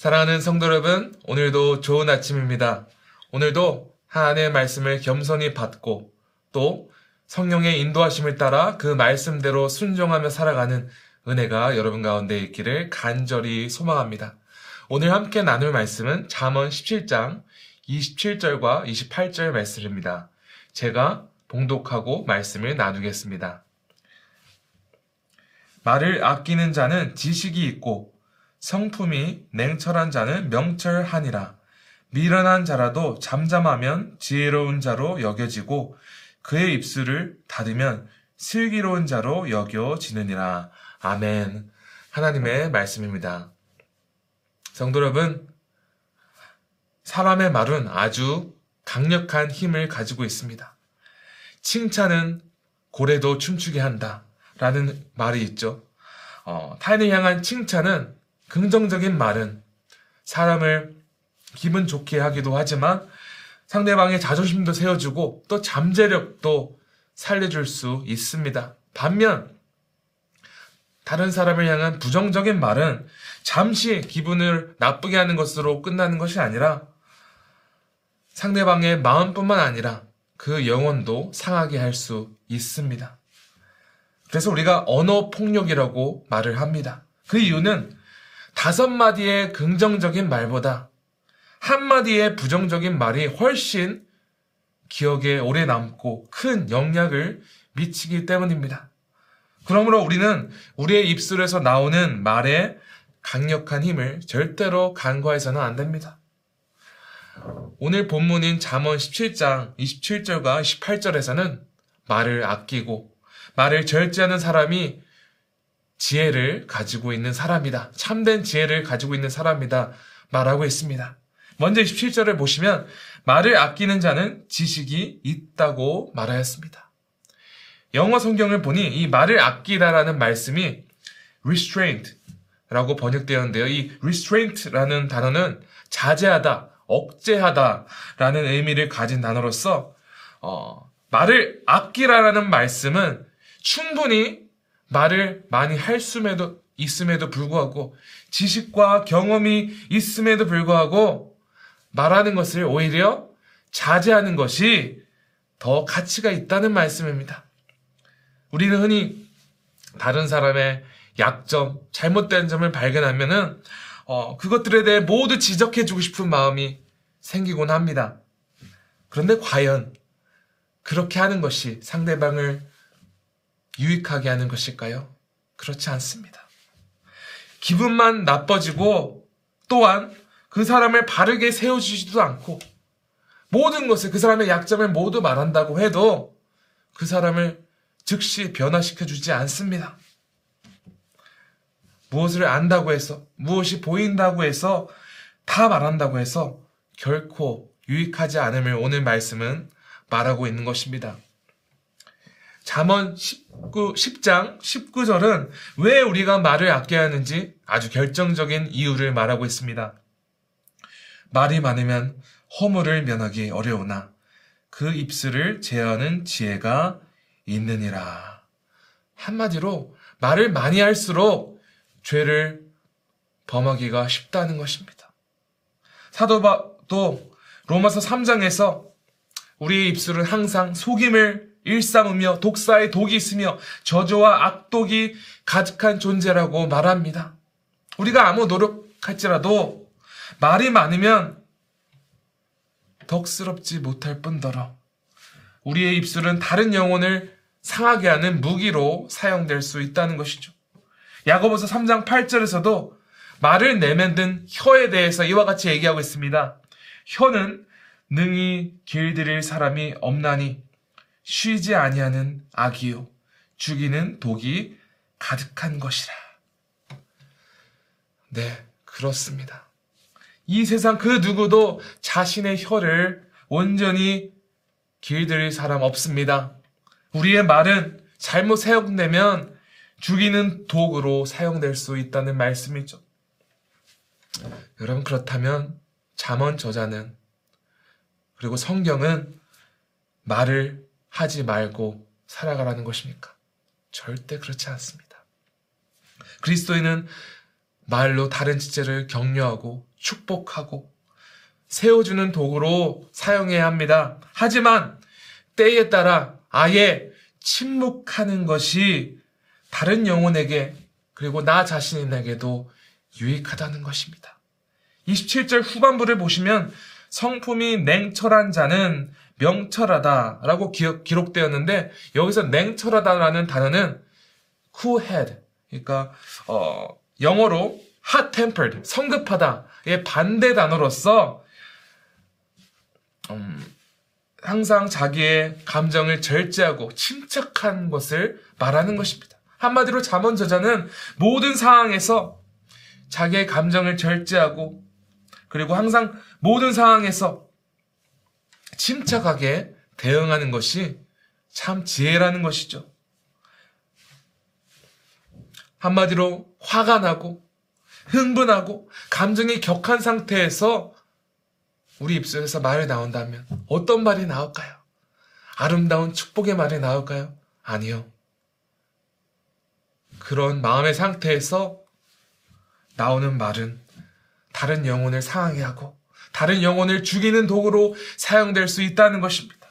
사랑하는 성도 여러분, 오늘도 좋은 아침입니다. 오늘도 하나님의 말씀을 겸손히 받고 또 성령의 인도하심을 따라 그 말씀대로 순종하며 살아가는 은혜가 여러분 가운데 있기를 간절히 소망합니다. 오늘 함께 나눌 말씀은 잠언 17장 27절과 28절 말씀입니다. 제가 봉독하고 말씀을 나누겠습니다. 말을 아끼는 자는 지식이 있고 성품이 냉철한 자는 명철하니라. 미련한 자라도 잠잠하면 지혜로운 자로 여겨지고 그의 입술을 닫으면 슬기로운 자로 여겨지느니라. 아멘. 하나님의 말씀입니다. 성도 여러분, 사람의 말은 아주 강력한 힘을 가지고 있습니다. 칭찬은 고래도 춤추게 한다. 라는 말이 있죠. 어, 타인을 향한 칭찬은 긍정적인 말은 사람을 기분 좋게 하기도 하지만 상대방의 자존심도 세워주고 또 잠재력도 살려줄 수 있습니다. 반면 다른 사람을 향한 부정적인 말은 잠시 기분을 나쁘게 하는 것으로 끝나는 것이 아니라 상대방의 마음뿐만 아니라 그 영혼도 상하게 할 수 있습니다. 그래서 우리가 언어 폭력이라고 말을 합니다. 그 이유는 다섯 마디의 긍정적인 말보다 한 마디의 부정적인 말이 훨씬 기억에 오래 남고 큰 영향을 미치기 때문입니다. 그러므로 우리는 우리의 입술에서 나오는 말에 강력한 힘을 절대로 간과해서는 안 됩니다. 오늘 본문인 잠언 17장 27절과 18절에서는 말을 아끼고 말을 절제하는 사람이 지혜를 가지고 있는 사람이다. 참된 지혜를 가지고 있는 사람이다. 말하고 있습니다. 먼저 17절을 보시면 말을 아끼는 자는 지식이 있다고 말하였습니다. 영어 성경을 보니 이 말을 아끼다라는 말씀이 restraint 라고 번역되었는데요. 이 restraint라는 단어는 자제하다, 억제하다 라는 의미를 가진 단어로서 어, 말을 아끼라라는 말씀은 충분히 말을 많이 할 수에도 있음에도 불구하고 지식과 경험이 있음에도 불구하고 말하는 것을 오히려 자제하는 것이 더 가치가 있다는 말씀입니다. 우리는 흔히 다른 사람의 약점, 잘못된 점을 발견하면은 어, 그것들에 대해 모두 지적해주고 싶은 마음이 생기곤 합니다. 그런데 과연 그렇게 하는 것이 상대방을 유익하게 하는 것일까요? 그렇지 않습니다. 기분만 나빠지고 또한 그 사람을 바르게 세워주지도 않고 모든 것을 그 사람의 약점을 모두 말한다고 해도 그 사람을 즉시 변화시켜 주지 않습니다. 무엇을 안다고 해서 무엇이 보인다고 해서 다 말한다고 해서 결코 유익하지 않음을 오늘 말씀은 말하고 있는 것입니다. 잠언 19, 10장 19절은 왜 우리가 말을 아껴야 하는지 아주 결정적인 이유를 말하고 있습니다. 말이 많으면 허물을 면하기 어려우나 그 입술을 제어하는 지혜가 있느니라. 한마디로 말을 많이 할수록 죄를 범하기가 쉽다는 것입니다. 사도 바도 로마서 3장에서 우리의 입술은 항상 속임을 일삼으며 독사의 독이 있으며 저주와 악독이 가득한 존재라고 말합니다. 우리가 아무 노력할지라도 말이 많으면 덕스럽지 못할 뿐더러 우리의 입술은 다른 영혼을 상하게 하는 무기로 사용될 수 있다는 것이죠. 야고보서 3장 8절에서도 말을 내만든 혀에 대해서 이와 같이 얘기하고 있습니다. 혀는 능히 길들일 사람이 없나니 쉬지 아니하는 악이요 죽이는 독이 가득한 것이라. 네, 그렇습니다. 이 세상 그 누구도 자신의 혀를 온전히 길들일 사람 없습니다. 우리의 말은 잘못 사용되면 죽이는 독으로 사용될 수 있다는 말씀이죠. 여러분 그렇다면 잠언 저자는 그리고 성경은 말을 하지 말고 살아가라는 것입니까? 절대 그렇지 않습니다. 그리스도인은 말로 다른 지체를 격려하고 축복하고 세워주는 도구로 사용해야 합니다. 하지만 때에 따라 아예 침묵하는 것이 다른 영혼에게 그리고 나 자신에게도 유익하다는 것입니다. 27절 후반부를 보시면 성품이 냉철한 자는 명철하다라고 기록, 되었는데 여기서 냉철하다라는 단어는 cool-head 그러니까 어, 영어로 hot-tempered 성급하다의 반대 단어로서 음, 항상 자기의 감정을 절제하고 침착한 것을 말하는 것입니다. 한마디로 잠언 저자는 모든 상황에서 자기의 감정을 절제하고 그리고 항상 모든 상황에서 침착하게 대응하는 것이 참 지혜라는 것이죠. 한마디로 화가 나고 흥분하고 감정이 격한 상태에서 우리 입술에서 말이 나온다면 어떤 말이 나올까요? 아름다운 축복의 말이 나올까요? 아니요. 그런 마음의 상태에서 나오는 말은 다른 영혼을 상하게 하고 다른 영혼을 죽이는 도구로 사용될 수 있다는 것입니다.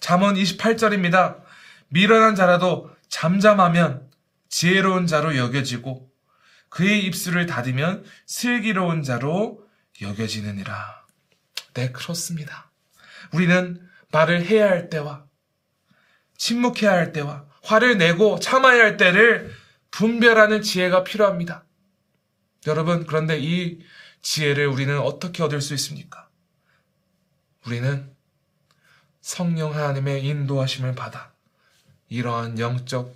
잠언 28절입니다. 미련한 자라도 잠잠하면 지혜로운 자로 여겨지고 그의 입술을 닫으면 슬기로운 자로 여겨지느니라. 네, 그렇습니다. 우리는 말을 해야 할 때와 침묵해야 할 때와 화를 내고 참아야 할 때를 분별하는 지혜가 필요합니다. 여러분, 그런데 이 지혜를 우리는 어떻게 얻을 수 있습니까? 우리는 성령 하나님의 인도하심을 받아 이러한 영적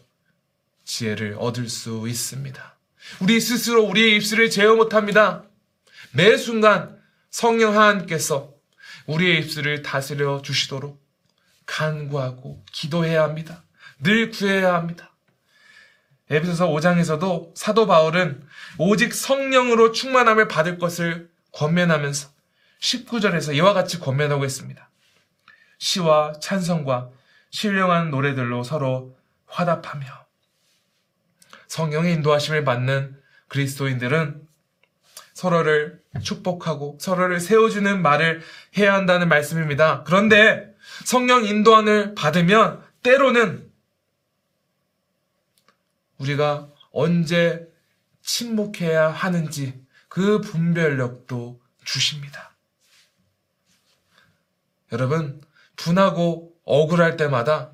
지혜를 얻을 수 있습니다. 우리 스스로 우리의 입술을 제어 못합니다. 매 순간 성령 하나님께서 우리의 입술을 다스려 주시도록 간구하고 기도해야 합니다. 늘 구해야 합니다. 에베소서 5장에서도 사도 바울은 오직 성령으로 충만함을 받을 것을 권면하면서 19절에서 이와 같이 권면하고 있습니다. 시와 찬성과 신령한 노래들로 서로 화답하며 성령의 인도하심을 받는 그리스도인들은 서로를 축복하고 서로를 세워주는 말을 해야 한다는 말씀입니다. 그런데 성령 인도안을 받으면 때로는 우리가 언제 침묵해야 하는지 그 분별력도 주십니다. 여러분, 분하고 억울할 때마다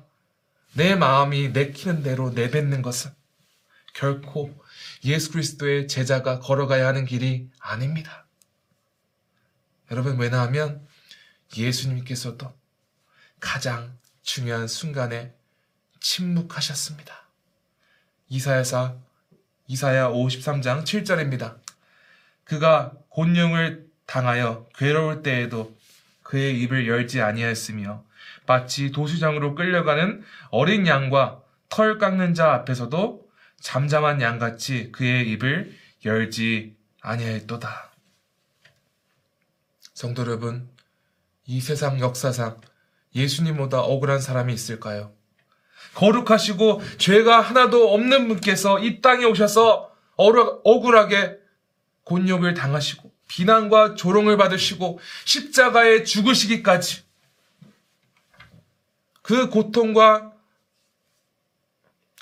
내 마음이 내키는 대로 내뱉는 것은 결코 예수 그리스도의 제자가 걸어가야 하는 길이 아닙니다. 여러분, 왜냐하면 예수님께서도 가장 중요한 순간에 침묵하셨습니다. 이사야사 이사야 53장 7절입니다. 그가 곤용을 당하여 괴로울 때에도 그의 입을 열지 아니하였으며 마치 도수장으로 끌려가는 어린 양과 털 깎는 자 앞에서도 잠잠한 양같이 그의 입을 열지 아니하였도다. 성도 여러분, 이 세상 역사상 예수님보다 억울한 사람이 있을까요? 거룩하시고 죄가 하나도 없는 분께서 이 땅에 오셔서 억울하게 곤욕을 당하시고 비난과 조롱을 받으시고 십자가에 죽으시기까지 그 고통과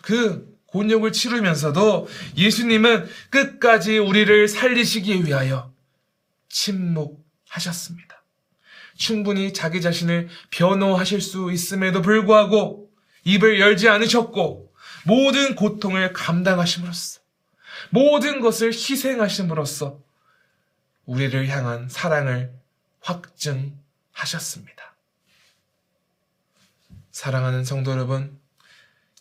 그 곤욕을 치르면서도 예수님은 끝까지 우리를 살리시기 위하여 침묵하셨습니다. 충분히 자기 자신을 변호하실 수 있음에도 불구하고 입을 열지 않으셨고 모든 고통을 감당하심으로써 모든 것을 희생하심으로써 우리를 향한 사랑을 확증하셨습니다. 사랑하는 성도 여러분,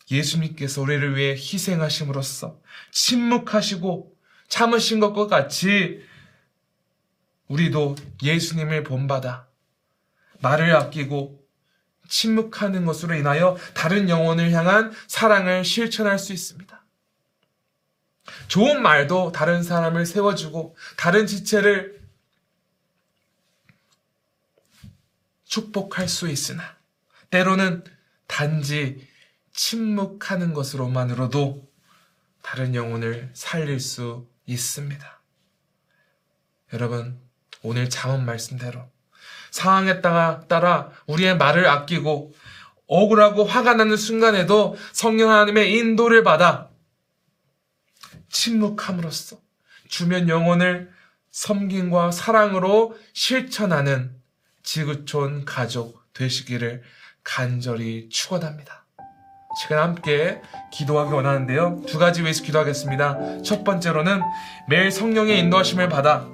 예수님께서 우리를 위해 희생하심으로써 침묵하시고 참으신 것과 같이 우리도 예수님을 본받아 말을 아끼고 침묵하는 것으로 인하여 다른 영혼을 향한 사랑을 실천할 수 있습니다. 좋은 말도 다른 사람을 세워주고 다른 지체를 축복할 수 있으나 때로는 단지 침묵하는 것으로만으로도 다른 영혼을 살릴 수 있습니다. 여러분, 오늘 잠언 말씀대로 상황에 따라 우리의 말을 아끼고 억울하고 화가 나는 순간에도 성령 하나님의 인도를 받아 침묵함으로써 주변 영혼을 섬김과 사랑으로 실천하는 지구촌 가족 되시기를 간절히 축원합니다. 시간 함께 기도하기 원하는데요. 두 가지 위해서 기도하겠습니다. 첫 번째로는 매일 성령의 인도하심을 받아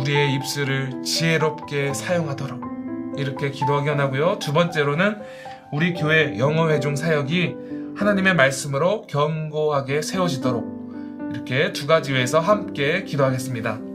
우리의 입술을 지혜롭게 사용하도록 이렇게 기도하기 원하고요. 두 번째로는 우리 교회 영어 회중 사역이 하나님의 말씀으로 견고하게 세워지도록 이렇게 두 가지 위해서 함께 기도하겠습니다.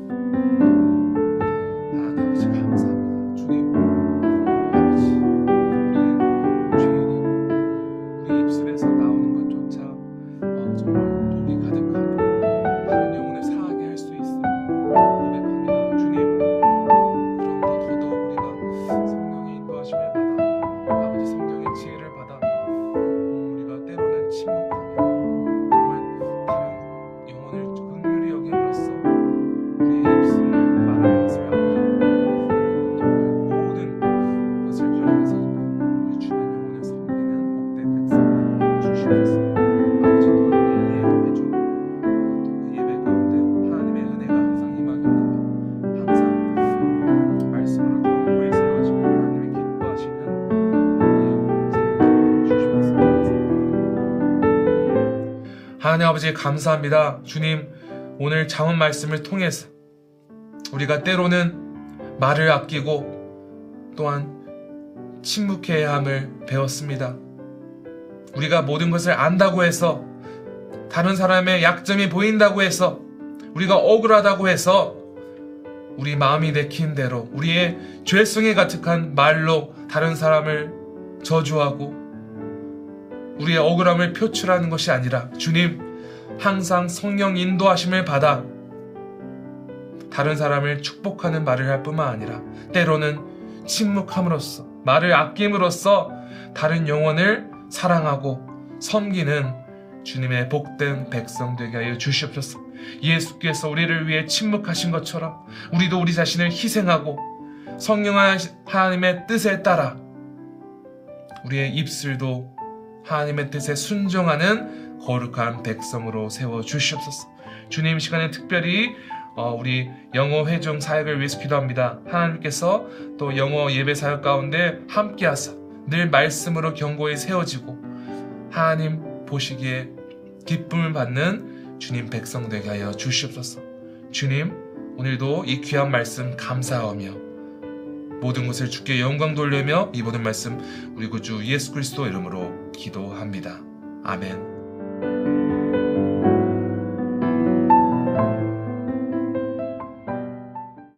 하나님 아버지 감사합니다. 주님 오늘 장원 말씀을 통해서 우리가 때로는 말을 아끼고 또한 침묵해야 함을 배웠습니다. 우리가 모든 것을 안다고 해서 다른 사람의 약점이 보인다고 해서 우리가 억울하다고 해서 우리 마음이 내킨 대로 우리의 죄성에 가득한 말로 다른 사람을 저주하고 우리의 억울함을 표출하는 것이 아니라 주님 항상 성령 인도하심을 받아 다른 사람을 축복하는 말을 할 뿐만 아니라 때로는 침묵함으로써 말을 아낌으로써 다른 영혼을 사랑하고 섬기는 주님의 복된 백성 되게 하여 주시옵소서. 예수께서 우리를 위해 침묵하신 것처럼 우리도 우리 자신을 희생하고 성령 하나님의 뜻에 따라 우리의 입술도 하나님의 뜻에 순종하는 거룩한 백성으로 세워 주시옵소서. 주님 이 시간에 특별히 어, 우리 영어 회중 사역을 위해서 기도합니다. 하나님께서 또 영어 예배 사역 가운데 함께하사 늘 말씀으로 경고에 세워지고 하나님 보시기에 기쁨을 받는 주님 백성 되게 하여 주시옵소서. 주님 오늘도 이 귀한 말씀 감사하며 모든 것을 주께 영광 돌리며 이 모든 말씀 우리 구주 예수 그리스도 이름으로 기도합니다. 아멘. Thank you.